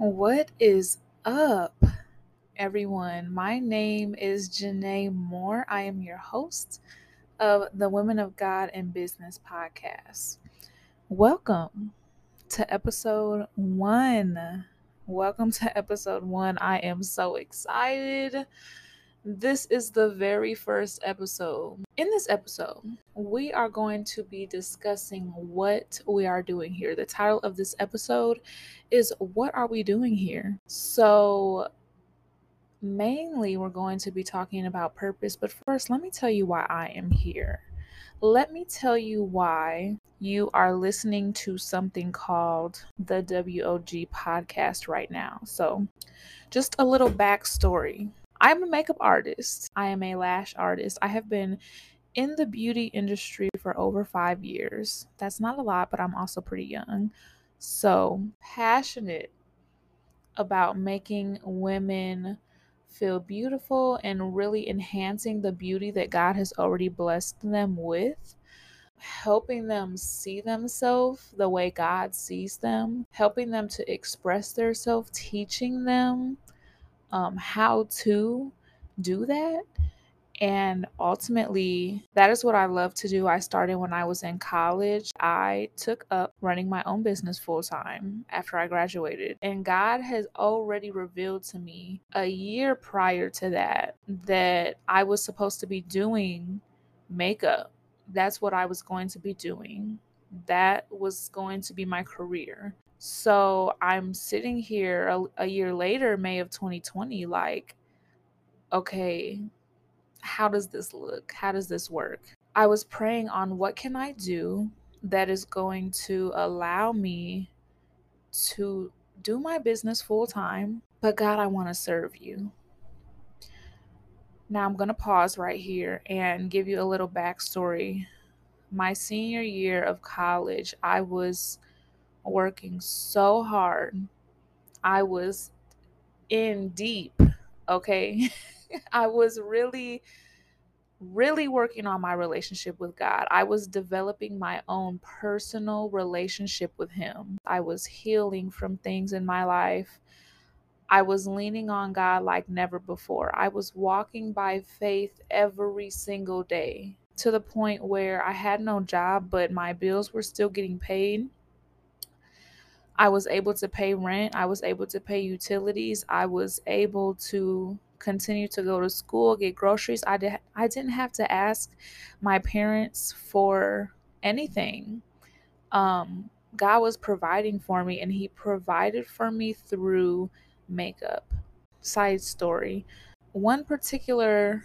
What is up, everyone? My name is Janae Moore. I am your host of the Women of God in Business podcast. Welcome to episode one. Welcome to episode one. I am so excited. This is the very first episode. In this episode, we are going to be discussing what we are doing here. The title of this episode is What Are We Doing Here? So, mainly, we're going to be talking about purpose, but first, let me tell you why I am here. Let me tell you why you are listening to something called the WOG podcast right now. So, just a little backstory I'm a makeup artist. I am a lash artist. I have been in the beauty industry for over five years. That's not a lot, but I'm also pretty young. So passionate about making women feel beautiful and really enhancing the beauty that God has already blessed them with. Helping them see themselves the way God sees them, helping them to express themselves, teaching them um, how to do that. And ultimately, that is what I love to do. I started when I was in college. I took up running my own business full time after I graduated. And God has already revealed to me a year prior to that that I was supposed to be doing makeup. That's what I was going to be doing. That was going to be my career. So I'm sitting here a, a year later, May of 2020, like, okay, how does this look? How does this work? I was praying on what can I do that is going to allow me to do my business full time, but God, I want to serve you. Now I'm going to pause right here and give you a little backstory. My senior year of college, I was working so hard. I was in deep, okay? I was really really working on my relationship with God. I was developing my own personal relationship with Him. I was healing from things in my life. I was leaning on God like never before. I was walking by faith every single day to the point where I had no job, but my bills were still getting paid. I was able to pay rent, I was able to pay utilities, I was able to continue to go to school, get groceries. I did I didn't have to ask my parents for anything. Um God was providing for me and he provided for me through makeup. Side story. One particular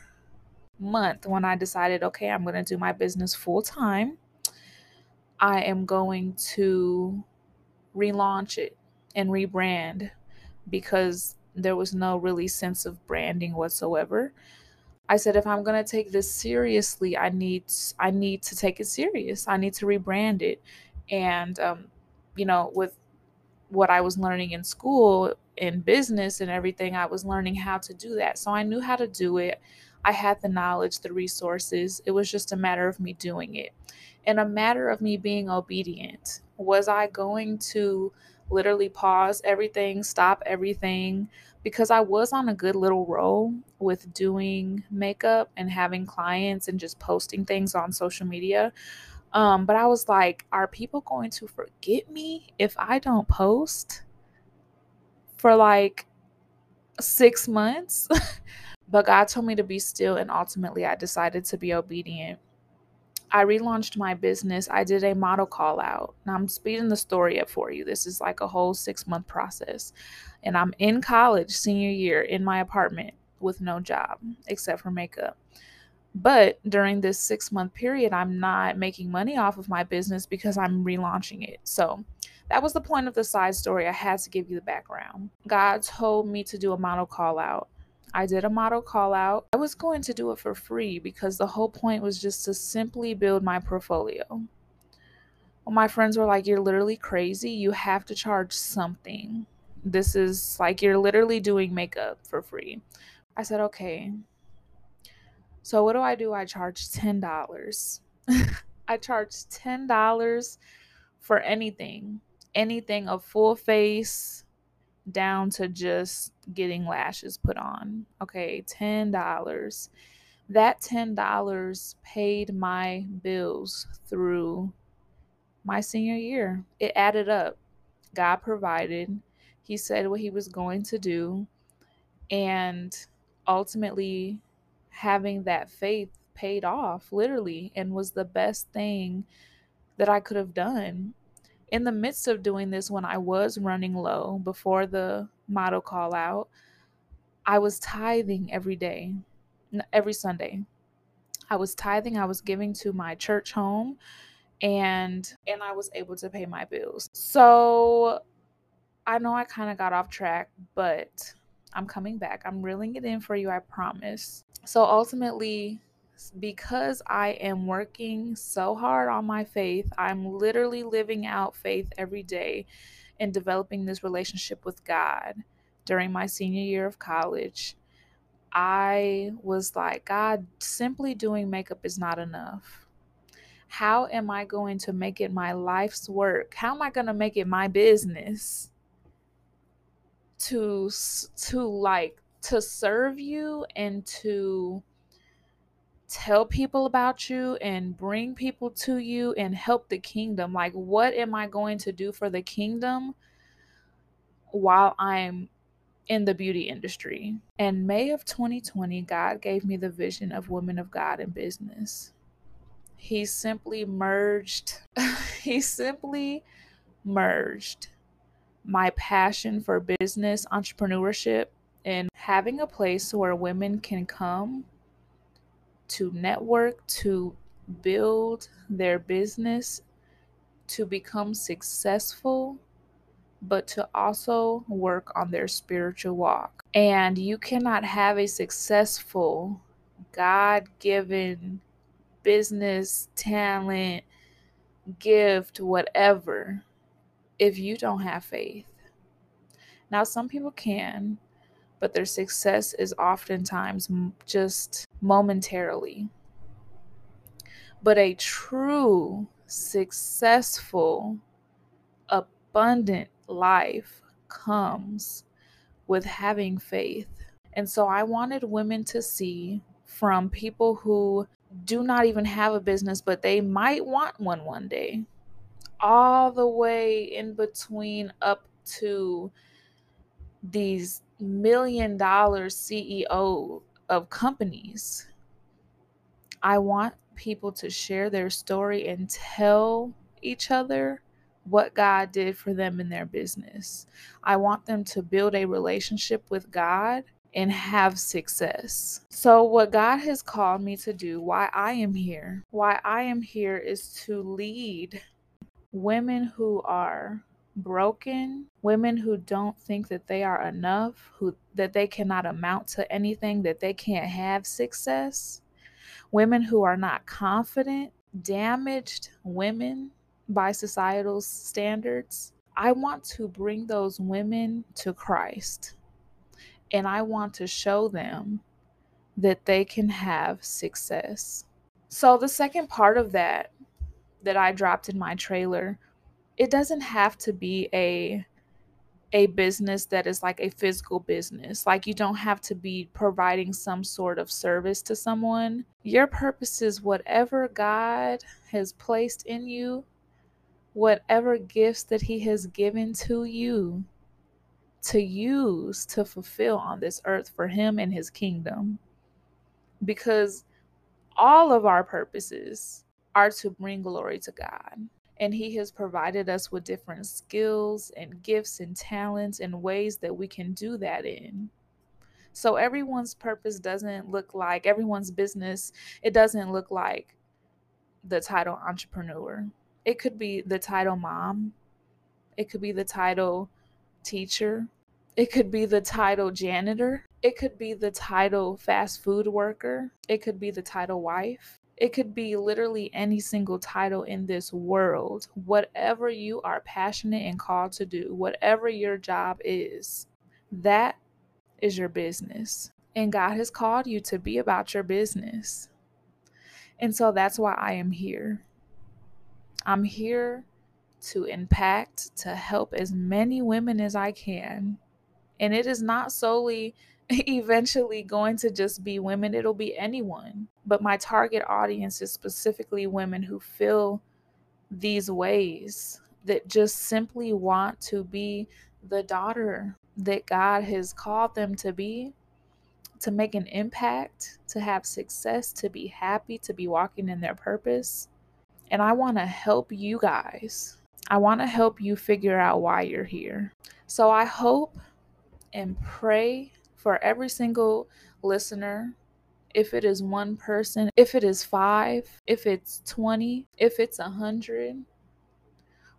month when I decided, okay, I'm going to do my business full time. I am going to relaunch it and rebrand because there was no really sense of branding whatsoever. I said if I'm going to take this seriously, I need I need to take it serious. I need to rebrand it. And um, you know, with what I was learning in school in business and everything, I was learning how to do that. So I knew how to do it. I had the knowledge, the resources. It was just a matter of me doing it and a matter of me being obedient. Was I going to literally pause everything, stop everything? Because I was on a good little roll with doing makeup and having clients and just posting things on social media. Um, but I was like, are people going to forget me if I don't post for like six months? but God told me to be still, and ultimately I decided to be obedient. I relaunched my business. I did a model call out. Now I'm speeding the story up for you. This is like a whole six month process. And I'm in college, senior year, in my apartment with no job except for makeup. But during this six month period, I'm not making money off of my business because I'm relaunching it. So that was the point of the side story. I had to give you the background. God told me to do a model call out. I did a model call out. I was going to do it for free because the whole point was just to simply build my portfolio. Well, my friends were like, You're literally crazy. You have to charge something. This is like you're literally doing makeup for free. I said, Okay. So, what do I do? I charge $10. I charge $10 for anything, anything, a full face, down to just getting lashes put on. Okay, $10. That $10 paid my bills through my senior year. It added up. God provided. He said what he was going to do. And ultimately, having that faith paid off literally and was the best thing that I could have done. In the midst of doing this, when I was running low before the model call out, I was tithing every day, every Sunday. I was tithing, I was giving to my church home and and I was able to pay my bills. So I know I kind of got off track, but I'm coming back. I'm reeling it in for you, I promise. So ultimately, because I am working so hard on my faith, I'm literally living out faith every day and developing this relationship with God during my senior year of college. I was like, God, simply doing makeup is not enough. How am I going to make it my life's work? How am I going to make it my business to to like to serve you and to tell people about you and bring people to you and help the kingdom. Like, what am I going to do for the kingdom while I'm in the beauty industry? In May of 2020, God gave me the vision of Women of God in Business. He simply merged, he simply merged my passion for business, entrepreneurship, and having a place where women can come to network, to build their business, to become successful, but to also work on their spiritual walk. And you cannot have a successful, God given business, talent, gift, whatever, if you don't have faith. Now, some people can, but their success is oftentimes just momentarily. But a true, successful, abundant life comes with having faith. And so I wanted women to see from people who do not even have a business, but they might want one one day, all the way in between up to these million dollar CEO of companies. I want people to share their story and tell each other what God did for them in their business. I want them to build a relationship with God and have success. So, what God has called me to do, why I am here, why I am here is to lead women who are broken, women who don't think that they are enough, who that they cannot amount to anything, that they can't have success, women who are not confident, damaged women by societal standards. I want to bring those women to Christ. And I want to show them that they can have success. So, the second part of that that I dropped in my trailer it doesn't have to be a a business that is like a physical business. Like you don't have to be providing some sort of service to someone. Your purpose is whatever God has placed in you, whatever gifts that He has given to you to use to fulfill on this earth for Him and His kingdom. Because all of our purposes are to bring glory to God and He has provided us with different skills and gifts and talents and ways that we can do that in. So everyone's purpose doesn't look like everyone's business, it doesn't look like the title entrepreneur. It could be the title mom, it could be the title teacher, it could be the title janitor, it could be the title fast food worker, it could be the title wife, it could be literally any single title in this world. Whatever you are passionate and called to do, whatever your job is, that is your business. And God has called you to be about your business. And so that's why I am here. I'm here to impact, to help as many women as I can And it is not solely eventually going to just be women, it'll be anyone. But my target audience is specifically women who feel these ways that just simply want to be the daughter that God has called them to be, to make an impact, to have success, to be happy, to be walking in their purpose. And I want to help you guys. I want to help you figure out why you're here. So I hope and pray for every single listener. If it is one person, if it is five, if it's 20, if it's a hundred,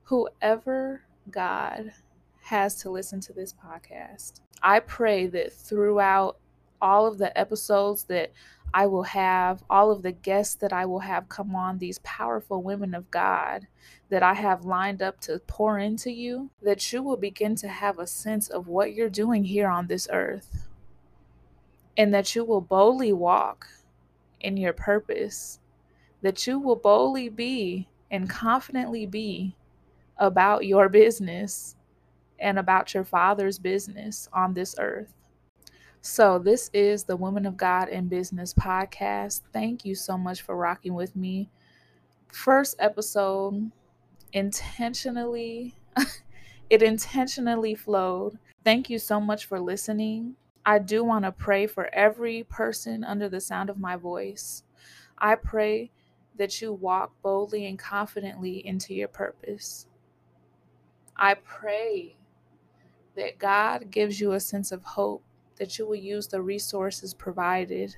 whoever God has to listen to this podcast, I pray that throughout all of the episodes that I will have, all of the guests that I will have come on, these powerful women of God that I have lined up to pour into you, that you will begin to have a sense of what you're doing here on this earth. And that you will boldly walk in your purpose, that you will boldly be and confidently be about your business and about your Father's business on this earth. So, this is the Women of God in Business podcast. Thank you so much for rocking with me. First episode, intentionally, it intentionally flowed. Thank you so much for listening. I do want to pray for every person under the sound of my voice. I pray that you walk boldly and confidently into your purpose. I pray that God gives you a sense of hope, that you will use the resources provided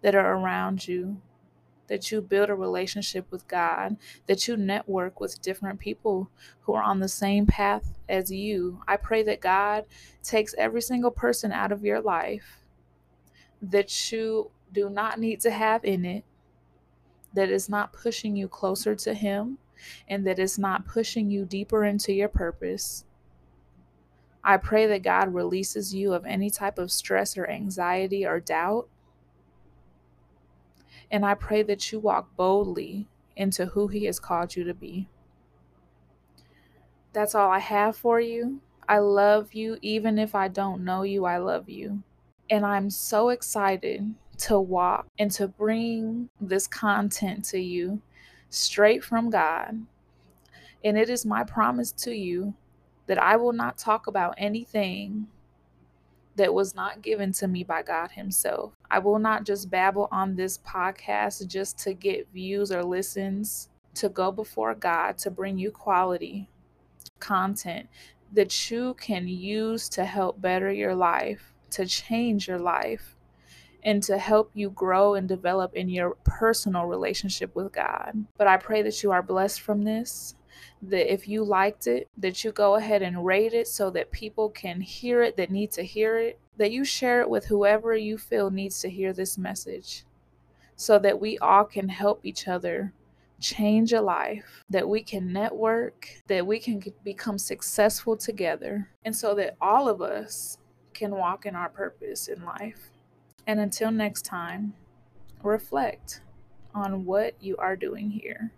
that are around you, that you build a relationship with God, that you network with different people who are on the same path as you. I pray that God takes every single person out of your life that you do not need to have in it, that is not pushing you closer to Him, and that is not pushing you deeper into your purpose. I pray that God releases you of any type of stress or anxiety or doubt. And I pray that you walk boldly into who He has called you to be. That's all I have for you. I love you. Even if I don't know you, I love you. And I'm so excited to walk and to bring this content to you straight from God. And it is my promise to you that I will not talk about anything that was not given to me by God Himself. I will not just babble on this podcast just to get views or listens, to go before God to bring you quality content that you can use to help better your life, to change your life, and to help you grow and develop in your personal relationship with God. But I pray that you are blessed from this. That if you liked it, that you go ahead and rate it so that people can hear it that need to hear it, that you share it with whoever you feel needs to hear this message, so that we all can help each other change a life, that we can network, that we can become successful together, and so that all of us can walk in our purpose in life. And until next time, reflect on what you are doing here.